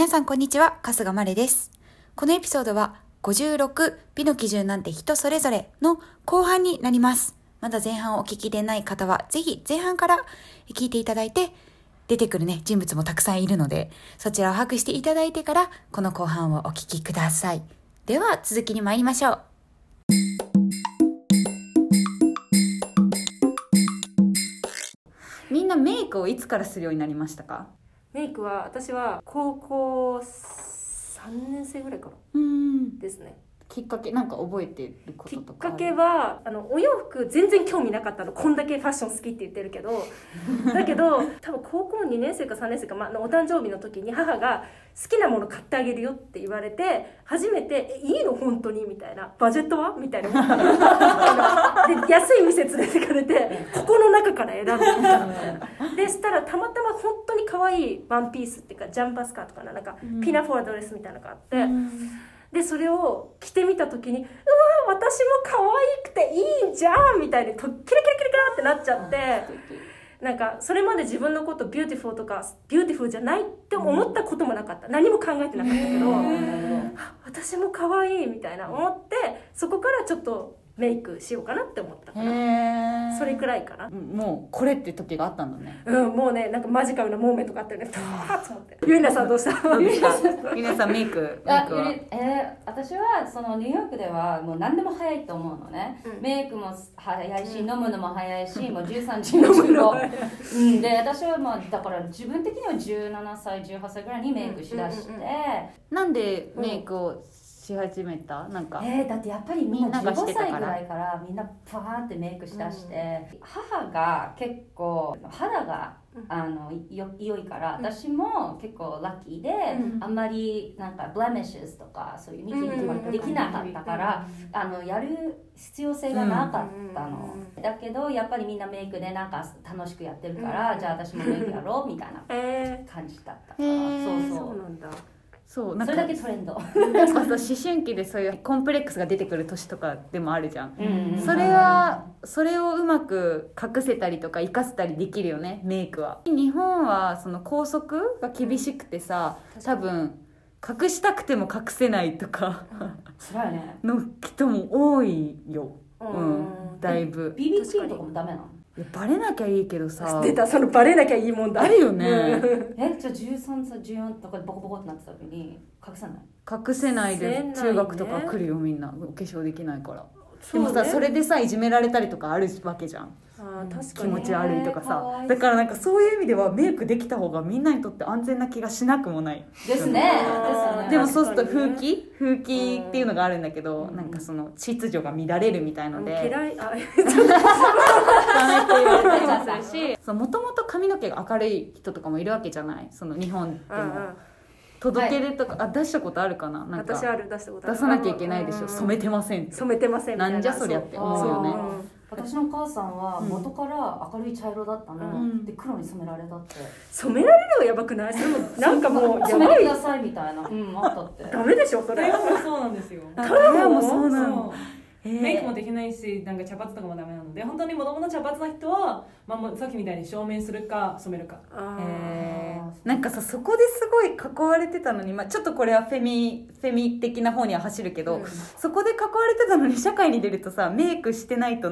皆さんこんにちは、春日まれです。このエピソードは56美の基準なんて人それぞれの後半になります。まだ前半をお聞きでない方は、ぜひ前半から聞いていただいて、出てくるね、人物もたくさんいるので、そちらを把握していただいてから、この後半をお聞きください。では、続きに参りましょう。みんなメイクをいつからするようになりましたか？メイクは私は高校3年生ぐらいからうん。ですね。きっかけなんか覚えてるこきっととかある？かけはあのお洋服全然興味なかったの。こんだけファッション好きって言ってるけど。だけど多分高校2年生か3年生か、まあ、のお誕生日の時に母が好きなもの買ってあげるよって言われて初めて「えいいの？本当に?」みたいな「バジェットは?」みたいな。で安い店連れてかれてここの中から選んでみたみたいなでしたらたまたま本当に可愛いワンピースっていうかジャンパースカートかななんかうん。 pinafore dress みたいなのがあって。うん。でそれを着てみた時にうわ私も可愛くていいじゃんみたいにとキラキラキラキラってなっちゃってなんかそれまで自分のことビューティフルとかビューティフルじゃないって思ったこともなかった。何も考えてなかったけどあ私も可愛いみたいな思ってそこからちょっとメイクしようかなって思ったかなへえそれくらいかな。もうこれって時があったんだね。うんもうねなんかマジカルなモーメントがあったよね。パーッと思って。ゆいなさんどうした？皆さんメイクメイあクは。ゆりえー私はそのニューヨークではもう何でも早いと思うのね、うん。メイクも早いし、うん。飲むのも早いし、もう13時の。15うん。で私はまあだから自分的には17歳18歳ぐらいにメイクしだして、うんうんうん。なんでメイクをし始めた？なんか。えーだってやっぱりみんなみんながして15たから。歳ぐらいからみんなパーンってメイクしだして、母が結構肌がうん。あのよ良いからうん。私も結構ラッキーで、うん。あんまりなんかブレミッシュとかそういうニキビとかできなかったから、あのやる必要性がなかったの、だけどやっぱりみんなメイクでなんか楽しくやってるから、うん。じゃあ私もメイクやろうみたいなえ感じだったから、へー。そうー、そそううなんだそうなんかそれだけトレンド、やっぱさ思春期でそういうコンプレックスが出てくる年とかでもあるじゃん。うんそれはそれをうまく隠せたりとか生かせたりできるよねメイクは。日本はその校則が厳しくてさ多分隠したくても隠せないとか辛いね。の人も多いよ。ううんん。だいぶ。BB クリームとかもダメなの？バレなきゃいいけどさ。出たそのバレなきゃいいもんだ。あるよね。えじゃあ13歳14とかでボコボコってなってた時に隠さない。隠せないで 隠せないね。中学とか来るよみんな。お化粧できないからでもさそれでさいじめられたりとかあるわけじゃん。あー確か気に持ち悪いとかさ。だからなんかそういう意味ではメイクできた方がみんなにとって安全な気がしなくもない。ですね。でもそうすると風紀風紀っていうのがあるんだけどうん。なんかその秩序が乱れるみたいので。嫌い。あ ダメって言われたりもするし。もともと髪の毛が明るい人とかもいるわけじゃない？その日本でも届け出とか、あ出したことあるかな？なんか私ある出したことある。出さなきゃいけないでしょ。うん。染めてませんって染めてませんみたいな。なんじゃそりゃって。思う。よね。私のお母さんは元から明るい茶色だったの、うん。で黒に染められたって。染められるのはやばくない？それもなんかもうやばい染めてくださいみたいな。うんあったって。ダメでしょそれ。もそうなんですよ。あ台湾もそうなそのうメイクもできないしなんか茶髪とかもダメなので本当にもともと茶髪な人は、まあ、もうさっきみたいに証明するか染めるか。なんかさそこですごい囲われてたのに、まあ、ちょっとこれはフェミフェミ的な方には走るけど、うん。そこで囲われてたのに社会に出るとさメイクしてないと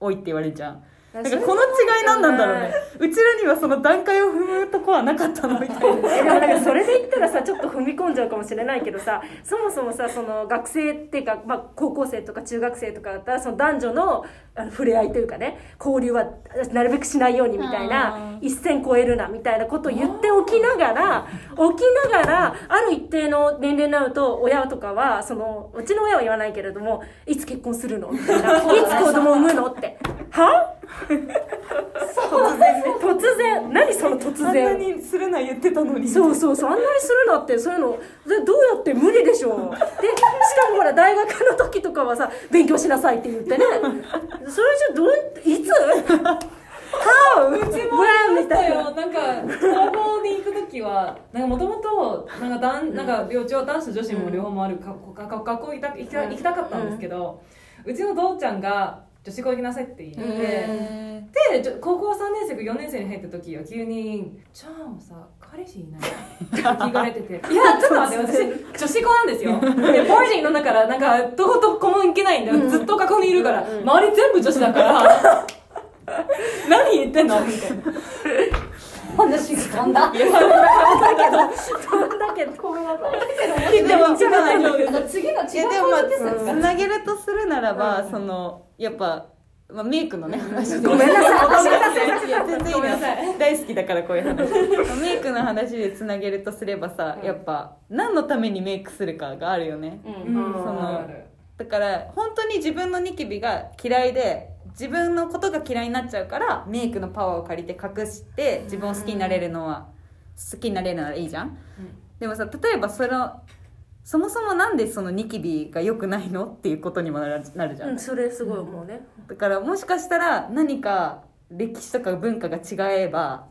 多いって言われるじゃんーだからこの違い何なんだろうね。うちらにはその段階を踏むとこはなかったのみたいなえでもなんかそれで言ったらさちょっと踏み込んじゃうかもしれないけどさそもそもさその学生っていうか、まあ、高校生とか中学生とかだったらその男女のあの触れ合いというかね交流はなるべくしないようにみたいなうん一線超えるなみたいなことを言っておきながら起きながらある一定の年齢になると親とかはそのうちの親は言わないけれどもいつ結婚するの？みたいな。いつ子供を産むの？っては？突然。ね突然。何その突あんな然にするな言ってたのに。そうそうそう。あんなにするなって。そういうの。でどうやって無理でしょう。でしかもほら大学の時とかはさ勉強しなさいって言ってね。それじゃどういつ？How? うちも When? みたよな。んか高校に行く時はなんかもともとなんかだんなんか両方男子と女子も両方もある学校学学校行きた行きた行きたかったんですけど、うちの父ちゃんが女子校行きなさいって言って、へで高校3年生か4年生に入った時は急に「じゃあさ彼氏いないって聞かれてて いやちょっと待って私女子校なんですよ。でボーディングのだからなんかどことこも行けないんだよ、ずっと学校にいるから、周り全部女子だから。何言ってんの？みたいな話が飛んだ。そんだけど。ごめんなさいでも次の違うでもまあつなげるとするならば、そのやっぱ、まあ、メイクのね話ごめんなさい。大好きだからこういう話。メイクの話でつなげるとすればさ、やっぱ何のためにメイクするかがあるよね。うん。うん。そのだから本当に自分のニキビが嫌いで自分のことが嫌いになっちゃうからメイクのパワーを借りて隠して自分を好きになれるのは好きになれるならいいじゃん、でもさ例えばそのそもそもなんでそのニキビが良くないのっていうことにもなるなるじゃん、うんそれすごい思うね。だからもしかしたら何か歴史とか文化が違えば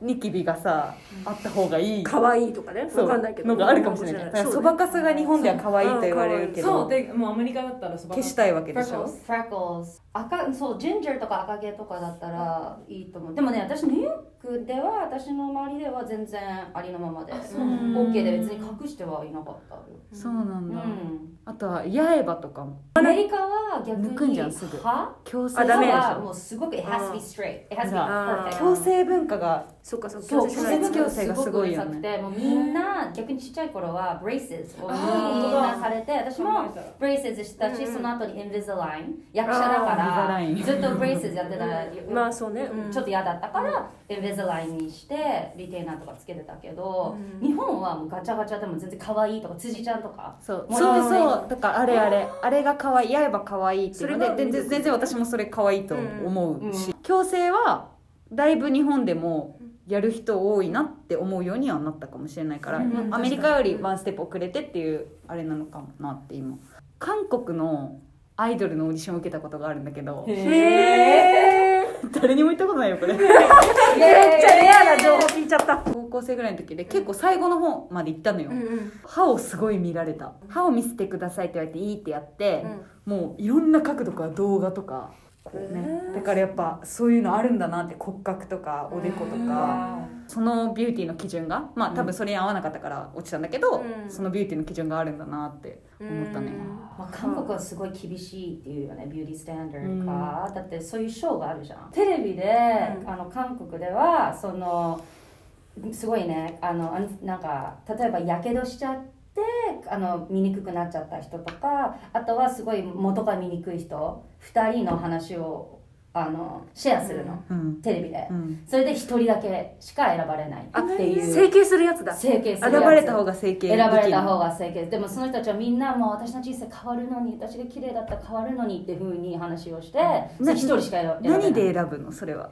ニキビがさあった方がいい。可愛いとかねそう。わかんないけど。のがあるかもしれない。だからそばかすが日本では可愛いと言われるけど。そうでもうアメリカだったらそば消したいわけでしょ？Freckles 赤そうジンジャーとか赤毛とかだったらいいと思う。でもね私ニュークでは私の周りでは全然ありのままで OK で別に隠してはいなかった。よそうなんだ、うん。あとは八重歯とかも。アメリカは逆に抜くんじゃんすぐ。歯矯正あダメでしょはもうすごく it has to be straight. It has to be あ perfect. 矯正文化がそっかそっか。そう矯正しないと矯正がすごいよね。もうみんな逆にちっちゃい頃は braces をみんなされて私考もえたら braces したしうんうん。その後に Invisalign 役者だからずっと braces やってたらまあそうね。うん。ちょっと嫌だったから Invisalign にしてリテイナーとかつけてたけど日本はもうガチャガチャでも全然可愛いとか辻ちゃんとかそうそう。ねそうだからあれあれ。あれが可愛い。八重歯可愛いってそれがで全然全然私もそれ可愛いと思うし、うんはだいぶ日本でもやる人多いなって思うようにはなったかもしれないから、うんアメリカよりワンステップ遅れてっていうあれなのかなって今韓国のアイドルのオーディションを受けたことがあるんだけどへえ 誰にも言ったことないよこれ。めっちゃレアな情報聞いちゃった。高校生ぐらいの時で結構最後の方まで行ったのよ、うん歯をすごい見られた。歯を見せてくださいって言われていいってやって、もういろんな角度から動画とかだからやっぱそういうのあるんだなって骨格とかおでことか。そのビューティーの基準がまあ多分それに合わなかったから落ちたんだけど、うん。そのビューティーの基準があるんだなって思ったね、まあ、韓国はすごい厳しいっていうよねビューティースタンダードか、だってそういうショーがあるじゃん。テレビで、うん。あの韓国ではそのすごいねあのなんか例えばやけどしちゃってあの見にくくなっちゃった人とかあとはすごい元が見にくい人2人の話をあのシェアするの、うんテレビで、うん。それで1人だけしか選ばれないっていう。整形するやつだ。整形する選ばれた方が整形選ばれた方が整形。でもその人たちはみんなもう私の人生変わるのに私が綺麗だったら変わるのにっていうふうに話をしてそれ一人しか選ばれない何で選ぶの？それは。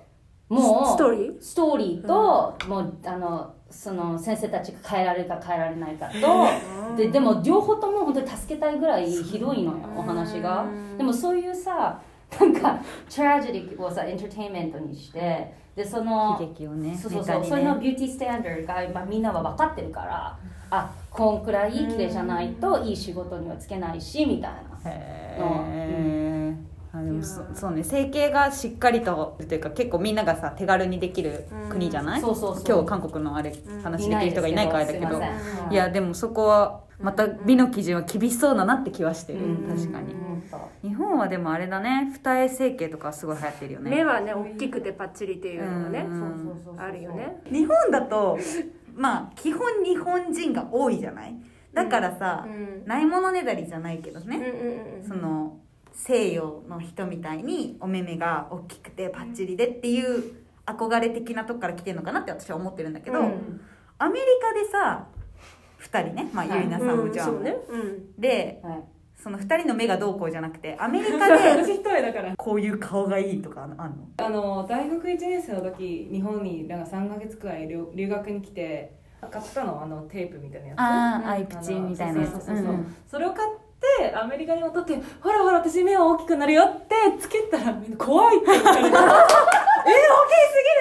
もうストーリー？ストーリーと、もうあのその先生たちが変えられるか変えられないかとででも両方とも本当に助けたいぐらいひどいのよお話が。でもそういうさなんかトラジェディをさエンターテインメントにしてでその悲劇をねそうそうそう、ネタにそれのねビューティースタンダードが、まあ、みんなは分かってるからあこんくらい綺麗じゃないといい仕事にはつけないしみたいなへえあでもそそうね整形がしっかりとというか結構みんながさ手軽にできる国じゃない、そうそうそう。今日韓国のあれ話できる人がいないからだけど、いないですけどいやでもそこはまた美の基準は厳しそうだなって気はしてる、うん確かに。うんと日本はでもあれだね。二重整形とかすごい流行ってるよね。目はね大きくてパッチリっていうのがねうんそうそうそうそうあるよね。日本だとまあ基本日本人が多いじゃない？だからさ、うん。ないものねだりじゃないけどね、うんうんうん。その西洋の人みたいにお目目が大きくてパッチリでっていう憧れ的なとこから来てるのかなって私は思ってるんだけど、うん。アメリカでさ2人ねまあはい。ゆいなさんもじゃあ、そうね。うん。ではい。その2人の目がどうこうじゃなくてアメリカで こういう顔がいいとかあんの？あの大学1年生の時日本になんか3ヶ月くらい留留学に来て買ったの？あのテープみたいなやつ。うん。アイプチみたいなやつ。それを買ってアメリカに戻ってほらほら私目は大きくなるよってつけたらみんな怖いって言われて。え大きす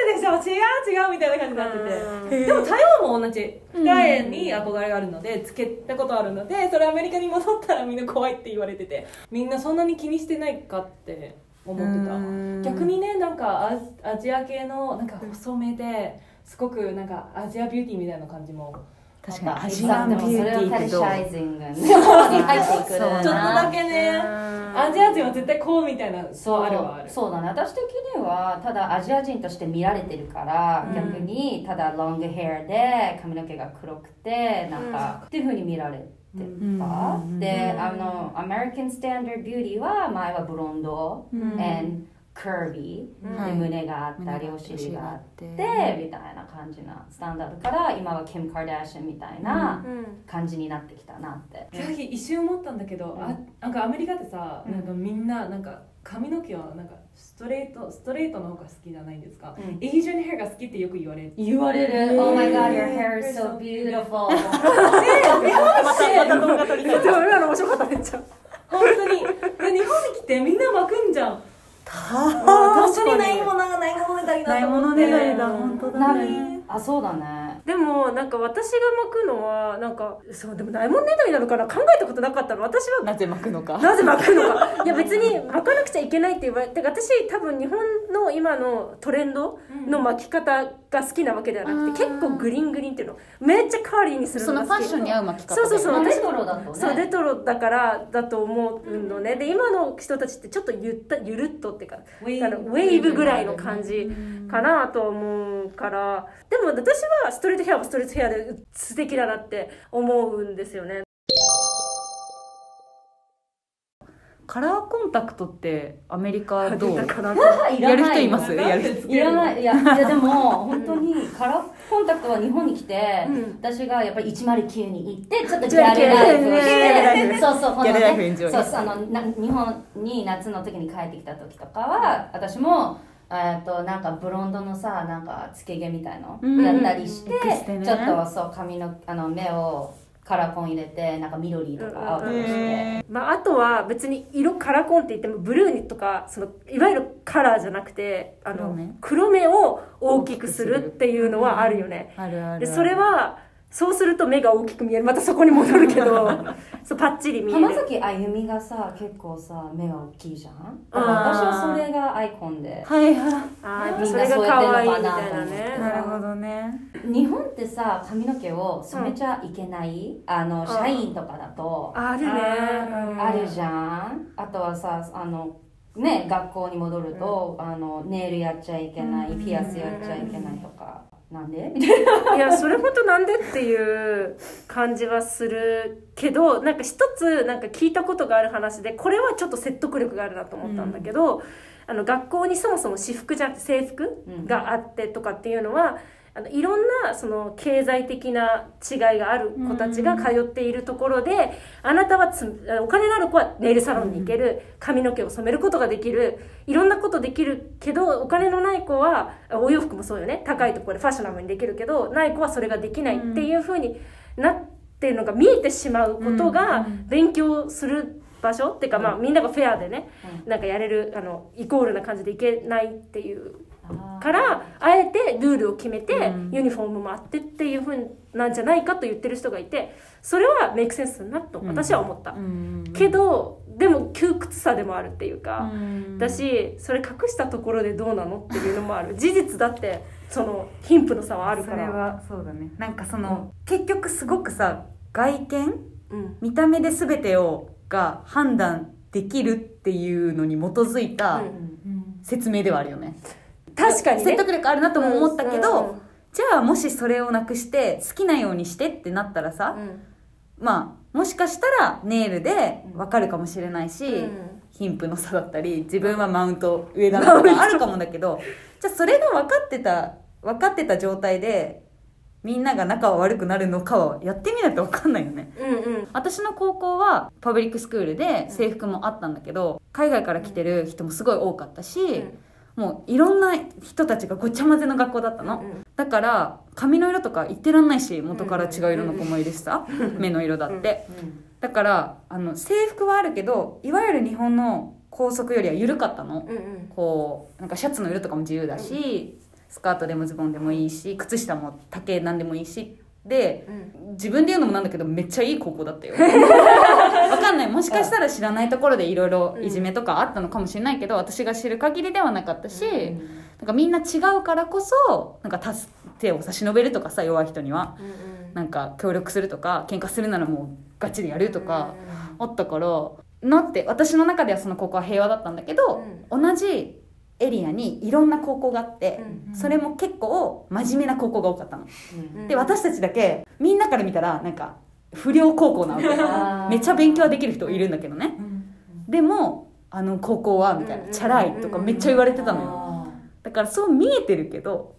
ぎるでしょ。違う違うみたいな感じになってて。でも台湾も同じ。二重に憧れがあるのでつけたことあるのでそれアメリカに戻ったらみんな怖いって言われてて。みんなそんなに気にしてないかって思ってた。うん。逆にねなんかアアジア系のなんか細めですごくなんかアジアビューティーみたいな感じも確かにアアジジアンビューティーけどィーけどフェリシャイジング。の方に入ってくるそうちょっとだけねアジア人は絶対こうみたいなそうあるはある。そうだね私的にはただアジア人として見られてるから、うん。逆にただロングヘアで髪の毛が黒くてなんか、っていうふうに見られてた、うん。で、うんあのアメリカンスタンダードビューティーは前はブロンド、うん。and curvy、うん。で胸があったりお尻があってみたいな感じなスタンダードから今はキム・カーダシャンみたいなうん。感じになってきたなって、さっき一瞬思ったんだけど、あなんかアメリカってさ、うん。なんかみんななんか髪の毛はなんかストレートストレートの方が好きじゃないですか、うん。エイジアンヘアが好きってよく言われる。言われる、うん。Oh my god, your hair is so beautiful. また動画撮りたい今の面白かっためっちゃ本当にで日本に来てみんな巻くんじゃんあ確かに。ないものがないものねだりないものねだりだ本当だね。あそうだねでもなんか私が巻くのはなんかそうでもないもんねだりなのかな考えたことなかったの私は。なぜ巻くのか。なぜ巻くのか。いや別に巻かなくちゃいけないって言われて私多分日本の今のトレンドの巻き方が好きなわけではなくて、うん結構グリングリンっていうのめっちゃカーリーにするそのが好き。のファッションに合う巻き方そうそうそう。レトロだとね。そうレトロだからだと思うのね。で今の人たちってちょっとゆったゆるっとっていうかウェーブぐらいの感じかなと思うから。でも私はストレートヘアはストレートヘアで素敵だなって思うんですよね。カラーコンタクトってアメリカどう？だからいらないやる人います？やる人。いらない。いやいやでも本当にカラーコンタクトは日本に来て、うん。私がやっぱり109に行ってちょっとギャルライフをギャルライしてそうそうこのギャルライフエねそうそうあのな日本に夏の時に帰ってきた時とかは私もえっとなんかブロンドのさなんかつけ毛みたいのうんやったりして、エクステねちょっとそう髪のあの目をカラコン入れてなんか緑とか青とかして、へまあ、あとは別に色カラコンって言ってもブルーにとかそのいわゆるカラーじゃなくてあの黒目。黒目を大きくするっていうのはあるよね。ーあるある。でそれはそうすると目が大きく見える。またそこに戻るけど。そうパッチリ見える。浜崎あゆみがさ結構さ目が大きいじゃん。私はそれがアイコンで。はいはい。それが可愛いみたいなね。なるほどね。日本ってさ髪の毛を染めちゃいけない、あの社員とかだとあるね。あるじゃん。あとはさあのね学校に戻ると、あのネイルやっちゃいけない、うん。ピアスやっちゃいけないとか、なんで？みたいな。いやそれ本当なんでっていう感じはするけどなんか一つなんか聞いたことがある話でこれはちょっと説得力があるなと思ったんだけど、あの学校にそもそも私服じゃ制服があってとかっていうのは、あのいろんなその経済的な違いがある子たちが通っているところで、あなたはつお金のある子はネイルサロンに行ける、髪の毛を染めることができるいろんなことできるけどお金のない子はあお洋服もそうよね。高いところでファッショナブルにできるけどない子はそれができないっていうふうになってるのが見えてしまうことが勉強する場所っていうか、まあ、みんながフェアでね、なんかやれるあのイコールな感じでいけないっていうからあえてルールを決めて、うん。ユニフォームもあってっていうふうなんじゃないかと言ってる人がいてそれはメイクセンスだなと私は思った、うん。けどでも窮屈さでもあるっていうか、うん。だしそれ隠したところでどうなのっていうのもある。事実だってその貧富の差はあるから。それはそうだね。なんかその結局すごくさ外見うん。見た目で全てをが判断できるっていうのに基づいたうん。説明ではあるよね、確かにね。説得力あるなとも思ったけど、うんじゃあもしそれをなくして好きなようにしてってなったらさ、まあもしかしたらネイルでわかるかもしれないし、うん。貧富の差だったり自分はマウント上だなとかあるかもだけどじゃあそれが分かってた分かってた状態でみんなが仲は悪くなるのかはやってみないと分かんないよね。うんうん。私の高校はパブリックスクールで制服もあったんだけど海外から来てる人もすごい多かったし、もういろんな人たちがごちゃ混ぜの学校だったの、うんだから髪の色とか言ってらんないし元から違う色の子もいるしさ、目の色だって、だからあの制服はあるけどいわゆる日本の校則よりは緩かったの、うんうん。こうなんかシャツの色とかも自由だし、スカートでもズボンでもいいし靴下も丈なんでもいいしでうん。自分で言うのもなんだけどめっちゃいい高校だったよ。わかんない。もしかしたら知らないところでいろいろいじめとかあったのかもしれないけど私が知る限りではなかったし、なんかみんな違うからこそなんか助手を差し伸べるとかさ弱い人には。なんか協力するとか喧嘩するならもうガチでやるとかあったからなって私の中ではその高校は平和だったんだけど、同じエリアにいろんな高校があって、それも結構真面目な高校が多かったの。うん。で私たちだけみんなから見たらなんか不良高校なわけ。めっちゃ勉強はできる人いるんだけどね。でもあの高校はみたいうん。なチャラいとかめっちゃ言われてたのよ。あだからそう見えてるけど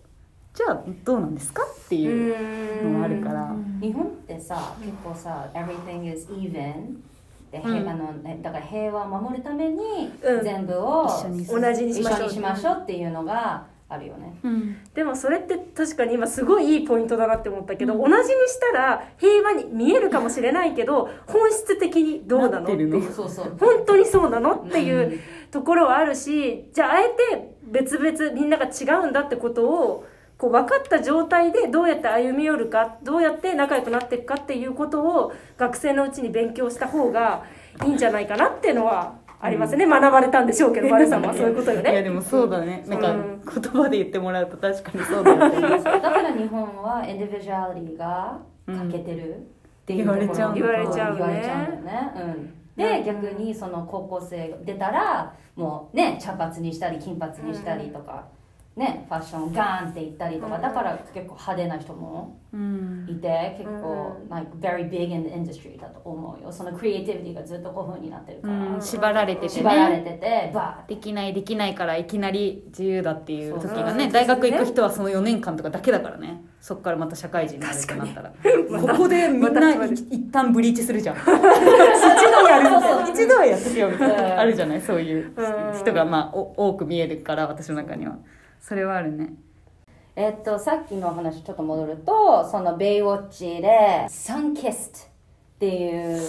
じゃあどうなんですかっていうのがあるから。ー日本ってさ結構さ everything is even で、へうん。あのねだから平和を守るためにうん。全部を一緒に同じにしましょう一緒にしましょうっていうのがあるよね。うん。でもそれって確かに今すごいいいポイントだなって思ったけど、うん。同じにしたら平和に見えるかもしれないけど本質的にどうなのっていう。そうそう。本当にそうなのっていうところはあるしじゃああえて別々みんなが違うんだってことをこう分かった状態でどうやって歩み寄るかどうやって仲良くなっていくかっていうことを学生のうちに勉強した方がいいんじゃないかなっていうのはありますね、学ばれたんでしょうけどバレさんは。そういうことよね。いやでもそうだね。なんかうん言葉で言ってもらうと確かにそうだよね。だから日本はインディビジュアリティが欠けてるっていうところ言われちゃうんだ言われちゃうね。言われちゃうんだよね、うん、で逆にその高校生が出たらもうね茶髪にしたり金髪にしたりとか、ねファッションガーンっていったりとか、うん。だから結構派手な人もうん。いて結構、うん。like very big in the industry だと思うよ。そのクリエイティビティがずっとこういう風になってるから、うん。縛られてて縛られねててバできないできないからいきなり自由だっていう時がね大学行く人はその4年間とかだけだからね。そっからまた社会人になるってなったら。ここでみんな一旦ブリーチするじゃん。一度やる。一度はやっとけよみたいうん。なあるじゃない？そういううん。人がまあお多く見えるから私の中にはそれはあるね。えっとさっきの話ちょっと戻るとそのベイウォッチで「サンキスト」っていう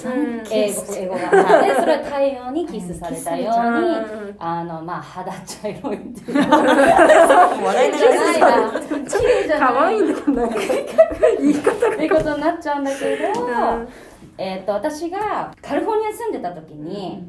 英語英語があってそれは太陽にキスされたようにうん。あのまあ肌茶色いっていう。笑いながら。じゃないな綺麗じゃない可愛いんだけどなんか言い方っていうことになっちゃうんだけど、うん。えっと私がカリフォルニアに住んでた時に、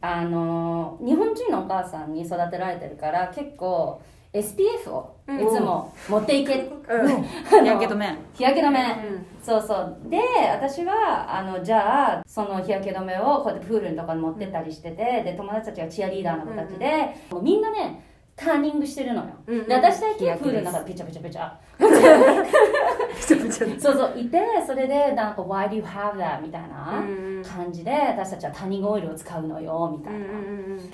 あの日本人のお母さんに育てられてるから結構 SPF をいつも持っていけ、うん。日焼け止め。日焼け止め、うん。そうそう。で私はあのじゃあその日焼け止めをこうやってプールとかに持ってったりしててで友達たちがチアリーダーの子たちで、もうみんなねターニングしてるのよ、うんで私だけ日焼けです。プールの中でピチャピチャピチャ。ピチャピチャ。そうそう。いてそれでなんか「Why do you have that?」みたいなうん感じで私たちはターニングオイルを使うのよみたいな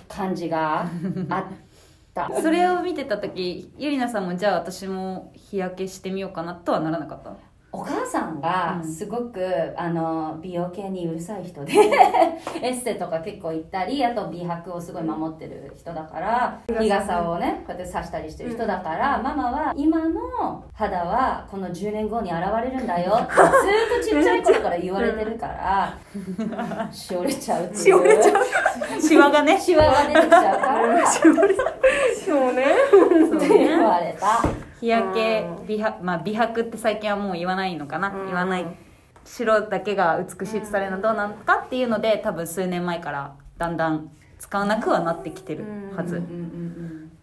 感じがあった。それを見てた時ゆりなさんもじゃあ私も日焼けしてみようかなとはならなかったお母さんがうん。すごく、あの美容系にうるさい人でエステとか結構行ったりあと美白をすごい守ってる人だから日傘をねこうやって刺したりしてる人だから、ママは今の肌はこの10年後に現れるんだよ。っ てずっとちっちゃい頃から言われてるからしおれちゃうっていう。しおれちゃシワがね。シワが出てきちゃうから。そう。ねそうって言ねわれた日焼けうん。美白まあ美白って最近はもう言わないのかな、うん。言わない白だけが美しいとされるのはどうなのかっていうので多分数年前からだんだん使わなくはなってきてるはず、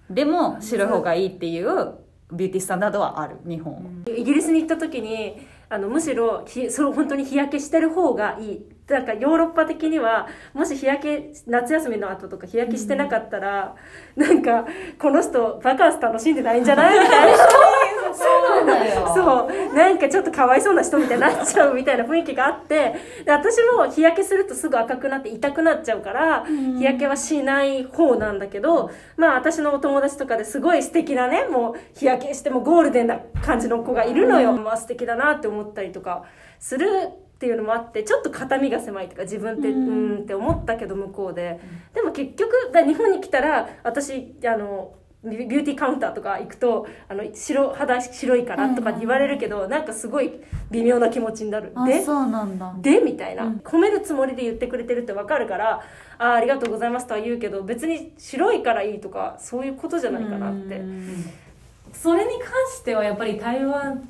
でも白い方がいいっていうビューティースタンダードはある日本は、イギリスに行った時にあのむしろひそれ本当に日焼けしてる方がいい。なんかヨーロッパ的にはもし日焼け夏休みの後とか日焼けしてなかったら、なんかこの人バカンス楽しんでないんじゃない？みたいなそうなんだよ。そう。なんかちょっとかわいそうな人みたいになっちゃうみたいな雰囲気があってで私も日焼けするとすぐ赤くなって痛くなっちゃうから日焼けはしない方なんだけどまあ私のお友達とかですごい素敵なねもう日焼けしてもゴールデンな感じの子がいるのよ、まあ素敵だなって思ったりとかするっていうのもあってちょっと肩身が狭いとか自分ってううんって思ったけど向こうで。でも結局だ日本に来たら私あのビビューティーカウンターとか行くとあの白肌白いからとか言われるけど、なんかすごい微妙な気持ちになる。で？そうなんだ。で？みたいな、うん。褒めるつもりで言ってくれてるって分かるからあーありがとうございますとは言うけど別に白いからいいとかそういうことじゃないかなって。それに関してはやっぱり台湾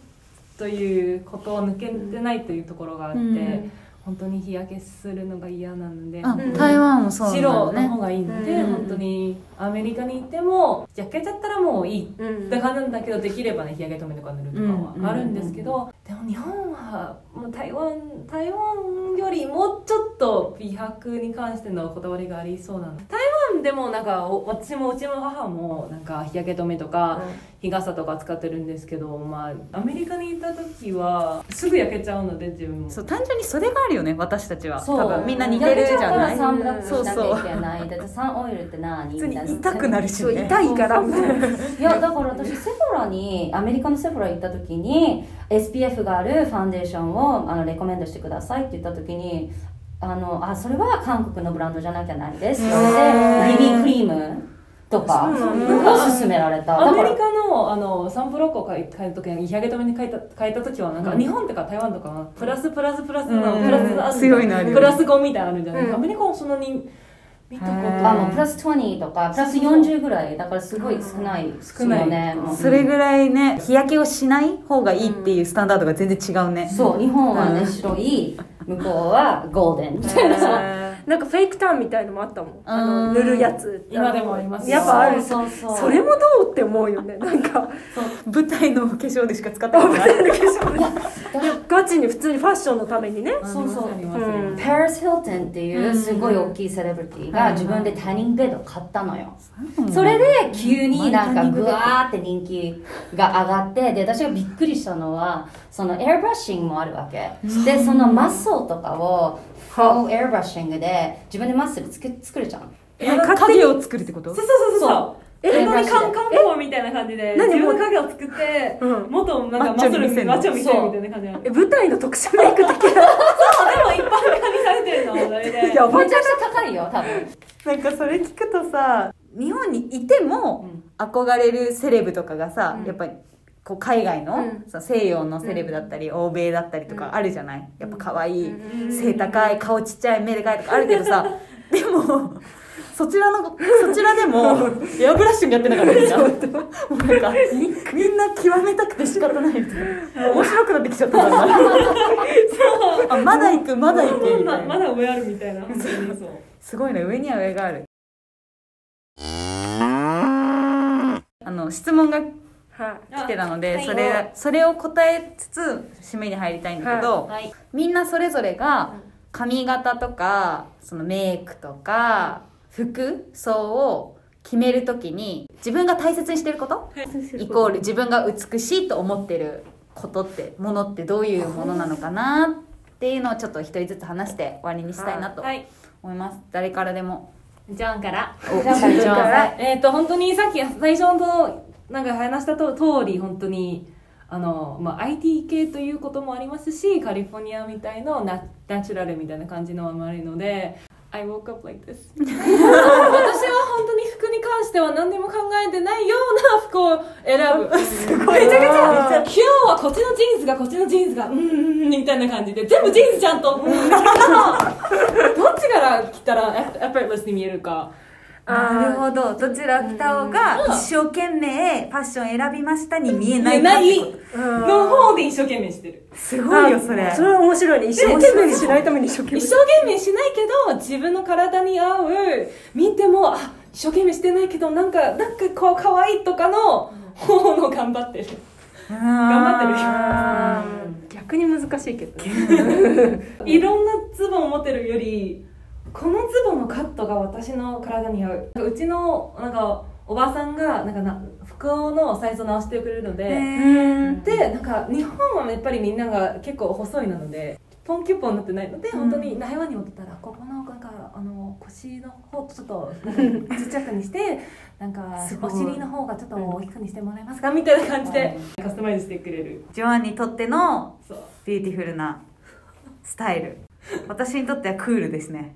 ということを抜けてないというところがあって、うん本当に日焼けするのが嫌なので、台湾もそうなん白の方がいいので、うん本当にアメリカに行っても焼けちゃったらもういいうんって感じなんだけどできればね日焼け止めとか塗るとうんかはあるんですけど、でも日本はもう台湾台湾よりもうちょっと美白に関してのこだわりがありそうなの。台湾でもなんかお私もうちの母もなんか日焼け止めとか日傘とか使ってるんですけど、まあ、アメリカにいた時はすぐ焼けちゃうので自分も。そう単純にそれがあるよね私たちは。そう。多分みんな似てるじゃない？サンブラックしなきそうゃいけない。だってサンオイルって何？みたいな。痛くなるしね。痛いからみたいな。いやだから私セフォラにアメリカのセフォラ行った時に SPF があるファンデーションをあのレコメンドしてくださいって言った時にあのあそれは韓国のブランドじゃなきゃないです。それで BB クリームとかそうなんだ。を勧められた。アメリカのあのサンプロックを買い買えた時に日焼け止めに変えた変えた時はなんか、うん。日本とか台湾とかはプラスプラスプラスの、うん。プラスプラス5みたいなのあるじゃない、うん。アメリカはそんなに見たことへーあもうプラス20とかプラス40ぐらいだからすごい少ない少ないよねもう。それぐらいね日焼けをしない方がいいっていうスタンダードが全然違うね。そう日本はねうん。白い向こうはゴールデンみたいななんかフェイクターンみたいのもあったもん。あうん。の塗るやつ。今でもあります。よやっぱある。そうそうそう。それもどうって思うよね。なんか舞台の化粧でしか使ったことない。ガチに普通にファッションのためにね。そうそう。パリス・ヒルトンっていうすごい大きいセレブリティが自分でターニングベッドを買ったのよ。それで急になんかグワーって人気が上がってで私がびっくりしたのはそのエアブラッシングもあるわけでそのマッスルとかをフォーエアブラッシングで自分でマッスルつけ作れちゃうの。え影を作るってこと？そうそうそうそうそう。え本当にカンカンポーみたいな感じで何自分の影を作って、うんもっとなんかマッチョに見せんの？マッチョ見せるみたいな感じえ舞台の特殊メイク的な？も一般化にされてるのそれでやめちゃくちゃ高いよ多分。なんかそれ聞くとさ日本にいても憧れるセレブとかがさ、うん。やっぱりこう海外の,、うん。その西洋のセレブだったり、欧米だったりとかあるじゃない？やっぱ可愛い、うん。背高い顔ちっちゃい目でかいとかあるけどさ でもそちらのそちらでも エアブラッシングやってなかったじゃんもうなんかみんな極めたくて仕方ないみたいな。面白くなってきちゃったから あまだ行くまだ行くみたいな。まだ上あるみたいな。すごいね上には上がある。あの質問がはい来てたので、はい。それそれを答えつつ締めに入りたいんだけど、はい。みんなそれぞれが髪型とかそのメイクとか服装を決めるときに自分が大切にしてること？イコール自分が美しいと思ってることってものってどういうものなのかなっていうのをちょっと一人ずつ話して終わりにしたいなとはい。思います。誰からでも？ジョアンから。おじゃあ一番から。えっ、と本当にさっき最初のなんか話したと通り本当にあの、まあ、IT 系ということもありますしカリフォルニアみたいのナナチュラルみたいな感じのもあるので I woke up like this. 私は本当に服に関しては何でも考えてないような服を選ぶ。すごいめちゃくちゃ。今日はこっちのジーンズがこっちのジーンズがうーんみたいな感じで全部ジーンズちゃんと。うん。どっちから着たらエフェレスに見えるかなるほど。どちら来た方が一生懸命ファッション選びましたに見えないかってこと。の方で一生懸命してる。すごいよそれ。それは面白いね。一生懸命しないために一生懸命。一生懸命しないけど自分の体に合う見てもあ一生懸命してないけどなんかなんかこう可愛いとかの方の頑張ってる。頑あー。逆に難しいけどね。いろんなズボンを持ってるよりこのズボンのカットが私の体に合う。うちのなんかおばさんがなんかな服のサイズを直してくれるので、でなんか日本はやっぱりみんなが結構細いなのでポンキュッポンになってないので、本当に台湾に戻ったらここのなんかあの腰の方ちょっとちっちゃくにして なんかお尻の方がちょっと大きくにしてもらえますかみたいな感じでカスタマイズしてくれる。ジョアンにとってのビューティフルなスタイル。私にとってはクールですね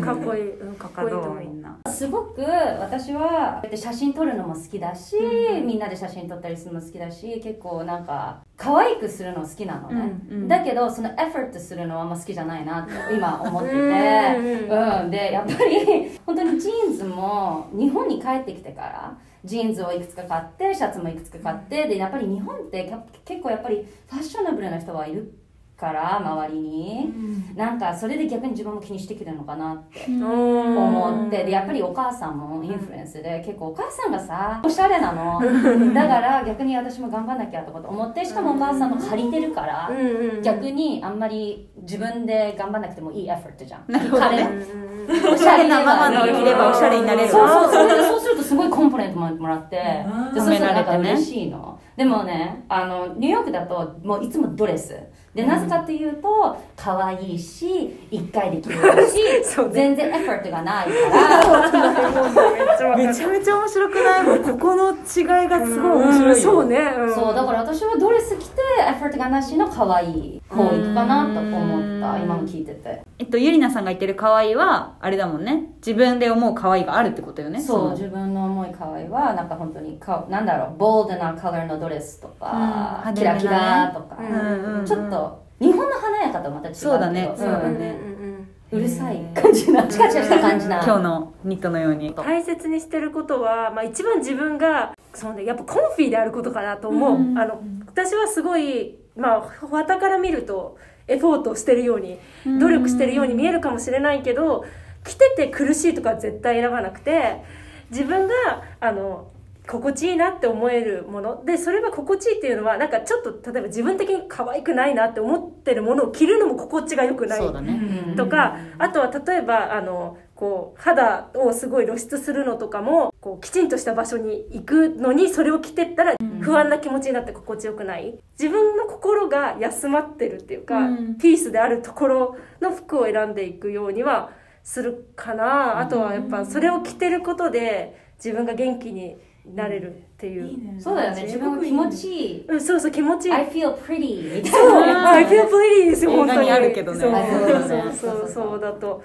かっこいい。うんかっこいいとど思う。うみんなすごく私は写真撮るのも好きだし、みんなで写真撮ったりするのも好きだし結構なんか可愛くするの好きなのね、うんうん。だけどそのエフォートするのはあんま好きじゃないなって今思ってて。うん。うん。でやっぱり本当にジーンズも日本に帰ってきてからジーンズをいくつか買ってシャツもいくつか買ってでやっぱり日本って結構やっぱりファッショナブルな人はいるから周りに、なんかそれで逆に自分も気にしてくるのかなって思思って。でやっぱりお母さんもインフルエンスで結構お母さんがさおしゃれなの。だから逆に私も頑張んなきゃとかと思ってしかもお母さんも借りてるから逆にあんまり自分で頑張んなくてもいいエフォートじゃん。なるほどね。彼おしゃれなママのを着ればおしゃれになれる。そうそうそれでそうするとすごいコンプレントもらってそうするとなんか嬉しいの。でもねあのニューヨークだともういつもドレスでなぜかっていうと可愛いし一回で着れるし 全然エフォートがないから。めちゃめちゃ面白くない？もうここの違いがすごい面白いよ。そうね。そう。だから私はドレス着てエフォートがなしの可愛い方行くかなと思った今の聞いてて。えっとゆりなさんが言ってる可愛いはあれだもんね。自分で思う可愛いがあるってことよね。そうの自分の思い可愛いはなんか本当にかなんだろうボールドなカラーのドレスとか、うん。キラキラとか、うんうんうん。ちょっと日本の華やかとまた違うそうだね。ん。そうだね。うるさい感じなチカチカした感じな。今日のニットのように大切にしてることは、まあ、一番自分がそう、ね、やっぱコンフィであることかなと思う、うんあの私はすごいまあ旗から見るとエフォートしてるように努力してるように見えるかもしれないけど着てて苦しいとかは絶対選ばなくて自分があの心地いいなって思えるもの。でそれが心地いいっていうのはなんかちょっと例えば自分的に可愛くないなって思ってるものを着るのも心地が良くない。とか、あとは例えばあのこう肌をすごい露出するのとかもこうきちんとした場所に行くのにそれを着てったら不安な気持ちになって心地よくない。自分の心が休まってるっていうか、うん。ピースであるところの服を選んでいくようにはするかな。あとはやっぱそれを着てることで自分が元気になれるっていう、そうだよね。自分が気持ちいい。うん、そうそう気持ちいい。I feel pretty. そう、な I feel pretty ですよ、本当に。にあるけどね。そうあそうそうそうそうだと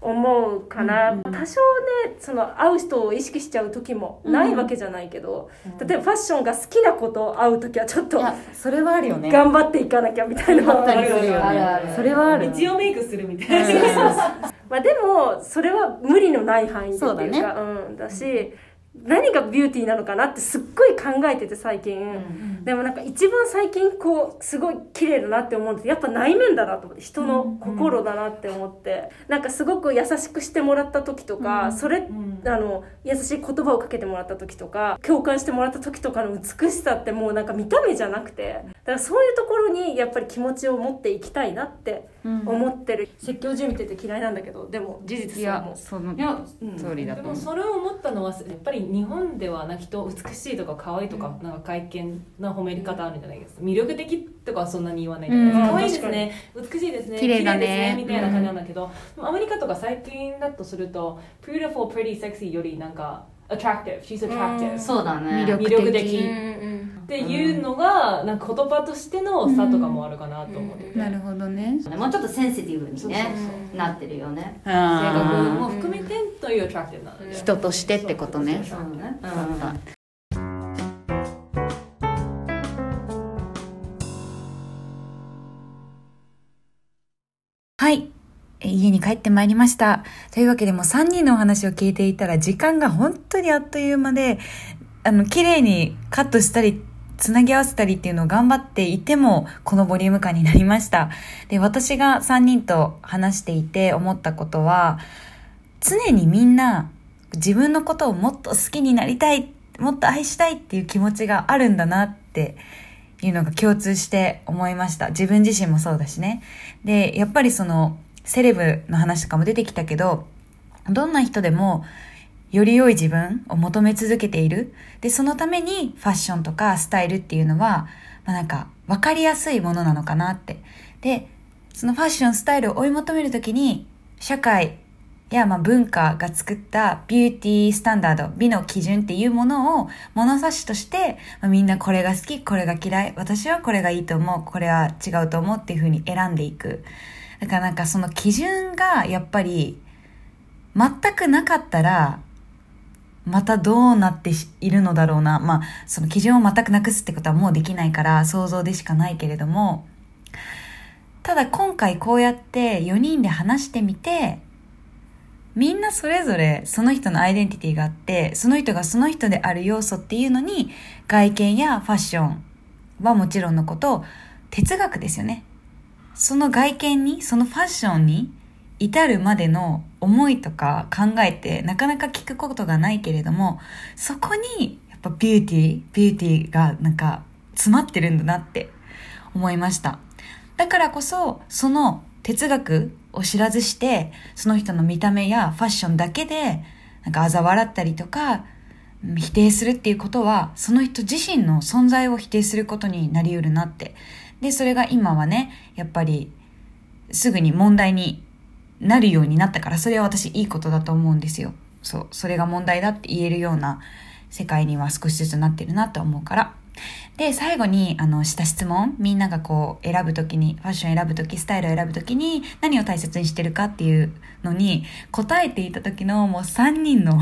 思うかな。うん。うん多少ね、その会う人を意識しちゃう時もないわけじゃないけど、例えばファッションが好きな子と会う時はちょっとそれはあるよね。頑張っていかなきゃみたいなあるするよねあるある。それはある。一応メイクするみたいなまあでもそれは無理のない範囲でっていうかうん、だし何がビューティーなのかなってすっごい考えてて最近、でもなんか一番最近こうすごい綺麗だなって思うのってやっぱ内面だなと思って人の心だなって思って、なんかすごく優しくしてもらった時とか、それ、あの優しい言葉をかけてもらった時とか共感してもらった時とかの美しさってもうなんか見た目じゃなくてだからそういうところにやっぱり気持ちを持っていきたいなって思ってる、説教じみてて嫌いなんだけどでも事実いそう思う。やそのいや通りだでと思う。もそれを思ったのはやっぱり日本ではな人美しいとか可愛いとかなんか外見の褒め方あるんじゃないですか。魅力的とかはそんなに言わない。じゃないですか、うん。可愛いですね。美しいですね。綺麗だね。ですね。みたいな感じなんだけど、アメリカとか最近だとすると beautiful pretty sexy よりなんか attractive. She's attractive、そうだね。魅力的。っていうのがなんか言葉としての差とかもあるかなと思ってて、なるほどね。もうちょっとセンシティブにそうねそう。なってるよね。性格あも含めてという attractive なので、ー人としてってことね。そうね家に帰ってまいりました。というわけでもう3人のお話を聞いていたら時間が本当にあっという間で、あの、綺麗にカットしたり、つなぎ合わせたりっていうのを頑張っていても、このボリューム感になりました。で、私が3人と話していて思ったことは、常にみんな自分のことをもっと好きになりたい、もっと愛したいっていう気持ちがあるんだなっていうのが共通して思いました。自分自身もそうだしね。で、やっぱりその、セレブの話とかも出てきたけど、どんな人でも、より良い自分を求め続けている。で、そのためにファッションとかスタイルっていうのは、まあなんか、わかりやすいものなのかなって。で、そのファッション、スタイルを追い求めるときに、社会やまあ文化が作ったビューティースタンダード、美の基準っていうものを物差しとして、まあ、みんなこれが好き、これが嫌い、私はこれがいいと思う、これは違うと思うっていうふうに選んでいく。だからなんかその基準がやっぱり全くなかったら、またどうなっているのだろうな。まあ、その基準を全くなくすってことはもうできないから想像でしかないけれども、ただ今回こうやって4人で話してみて、みんなそれぞれその人のアイデンティティがあって、その人がその人である要素っていうのに、外見やファッションはもちろんのこと、哲学ですよね。その外見に、そのファッションに至るまでの思いとか考えてなかなか聞くことがないけれども、そこにやっぱビューティー、ビューティーがなんか詰まってるんだなって思いました。だからこそ、その哲学を知らずして、その人の見た目やファッションだけで、なんか嘲笑ったりとか、否定するっていうことは、その人自身の存在を否定することになり得るなって。で、それが今はね、やっぱり、すぐに問題になるようになったから、それは私いいことだと思うんですよ。そう、それが問題だって言えるような世界には少しずつなってるなと思うから。で、最後に、あの、した質問。みんながこう、選ぶときに、ファッション選ぶとき、スタイルを選ぶときに、何を大切にしてるかっていうのに、答えていた時の、もう3人の、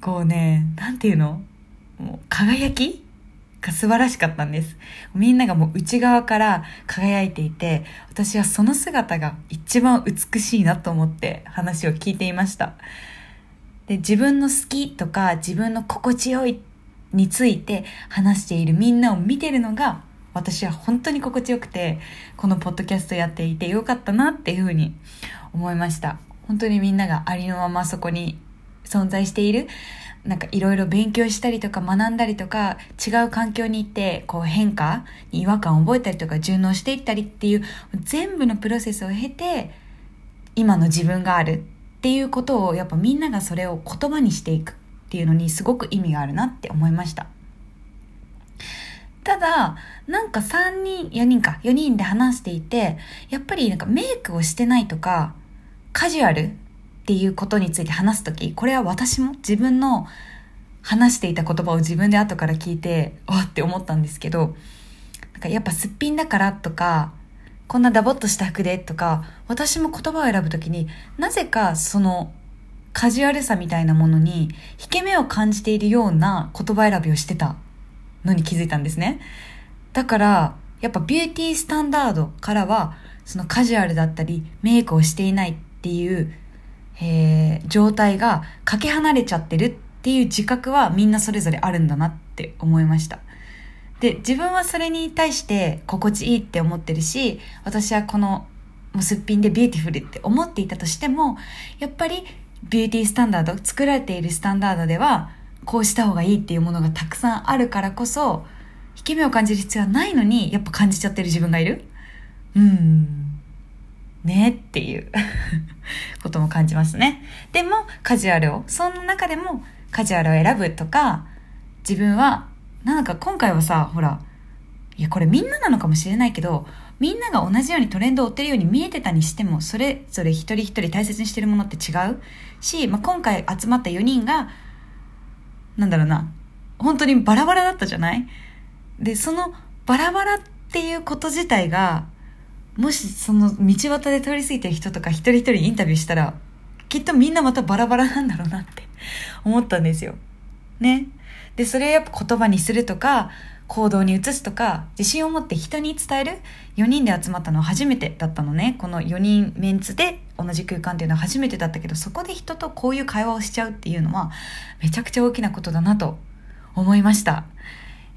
こうね、なんていうの？もう、輝き？が素晴らしかったんです。みんながもう内側から輝いていて、私はその姿が一番美しいなと思って話を聞いていました。で、自分の好きとか自分の心地よいについて話しているみんなを見てるのが私は本当に心地よくてこのポッドキャストやっていてよかったなっていうふうに思いました本当にみんながありのままそこに存在しているなんかいろいろ勉強したりとか学んだりとか違う環境に行ってこう変化に違和感を覚えたりとか順応していったりっていう全部のプロセスを経て今の自分があるっていうことをやっぱみんながそれを言葉にしていくっていうのにすごく意味があるなって思いました。ただ、なんか3人、4人か、4人で話していて、やっぱりなんかメイクをしてないとか、カジュアルっていうことについて話すとき、これは私も自分の話していた言葉を自分で後から聞いて、わって思ったんですけど、なんかやっぱすっぴんだからとか、こんなダボっとした服でとか、私も言葉を選ぶときになぜかそのカジュアルさみたいなものに引け目を感じているような言葉選びをしてたのに気づいたんですね。だから、やっぱ beauty standard からは、そのカジュアルだったり、メイクをしていないっていう、えー、状態がかけ離れちゃってるっていう自覚はみんなそれぞれあるんだなって思いました。で、自分はそれに対して心地いいって思ってるし、私はこの、もうすっぴんでビューティフルって思っていたとしても、やっぱりビューティースタンダード、作られているスタンダードでは、こうした方がいいっていうものがたくさんあるからこそ、引け目を感じる必要はないのに、やっぱ感じちゃってる自分がいるうん。ねっていう ことも感じますね。でも、カジュアルを、その中でもカジュアルを選ぶとか、自分は、なんか今回はさ、ほら、いや、これみんななのかもしれないけど、みんなが同じようにトレンドを追ってるように見えてたにしても、それぞれ一人一人大切にしてるものって違う？し、まあ、今回集まった4人が、なんだろうな、本当にバラバラだったじゃない？で、そのバラバラっていうこと自体が、もしその道端で通り過ぎてる人とか一人一人インタビューしたら、きっとみんなまたバラバラなんだろうなって思ったんですよ。ね。で、それやっぱ言葉にするとか、行動に移すとか、自信を持って人に伝える4人で集まったのは初めてだったのね。この4人メンツで同じ空間っていうのは初めてだったけど、そこで人とこういう会話をしちゃうっていうのは、めちゃくちゃ大きなことだなと思いました。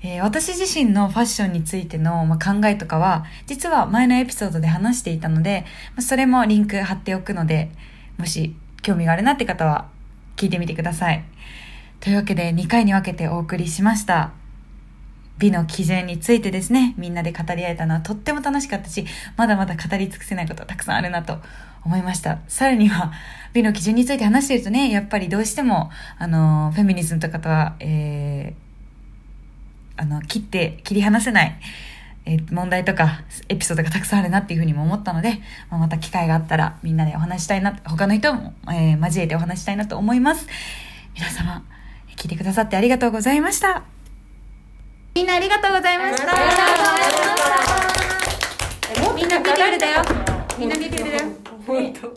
えー私自身のファッションについての、まあ、考えとかは、実は前のエピソードで話していたので、まあそれもリンク貼っておくので、もし興味があるなって方は聞いてみてください。というわけで2回に分けてお送りしました。美の基準についてですね、みんなで語り合えたのはとっても楽しかったし、まだまだ語り尽くせないことたくさんあるなと思いました。さらには、美の基準について話してるとね、やっぱりどうしても、あの、フェミニズムとかとは、えー、あの、切って、切り離せない、えー問題とか、エピソードがたくさんあるなっていうふうにも思ったので、まあまた機会があったら、みんなでお話したいな、他の人も、えー交えてお話したいなと思います。皆様、聞いてくださってありがとうございました。みんなありがとうございました。みんなビューティフルだよ。みんなビューティフルだよ。本当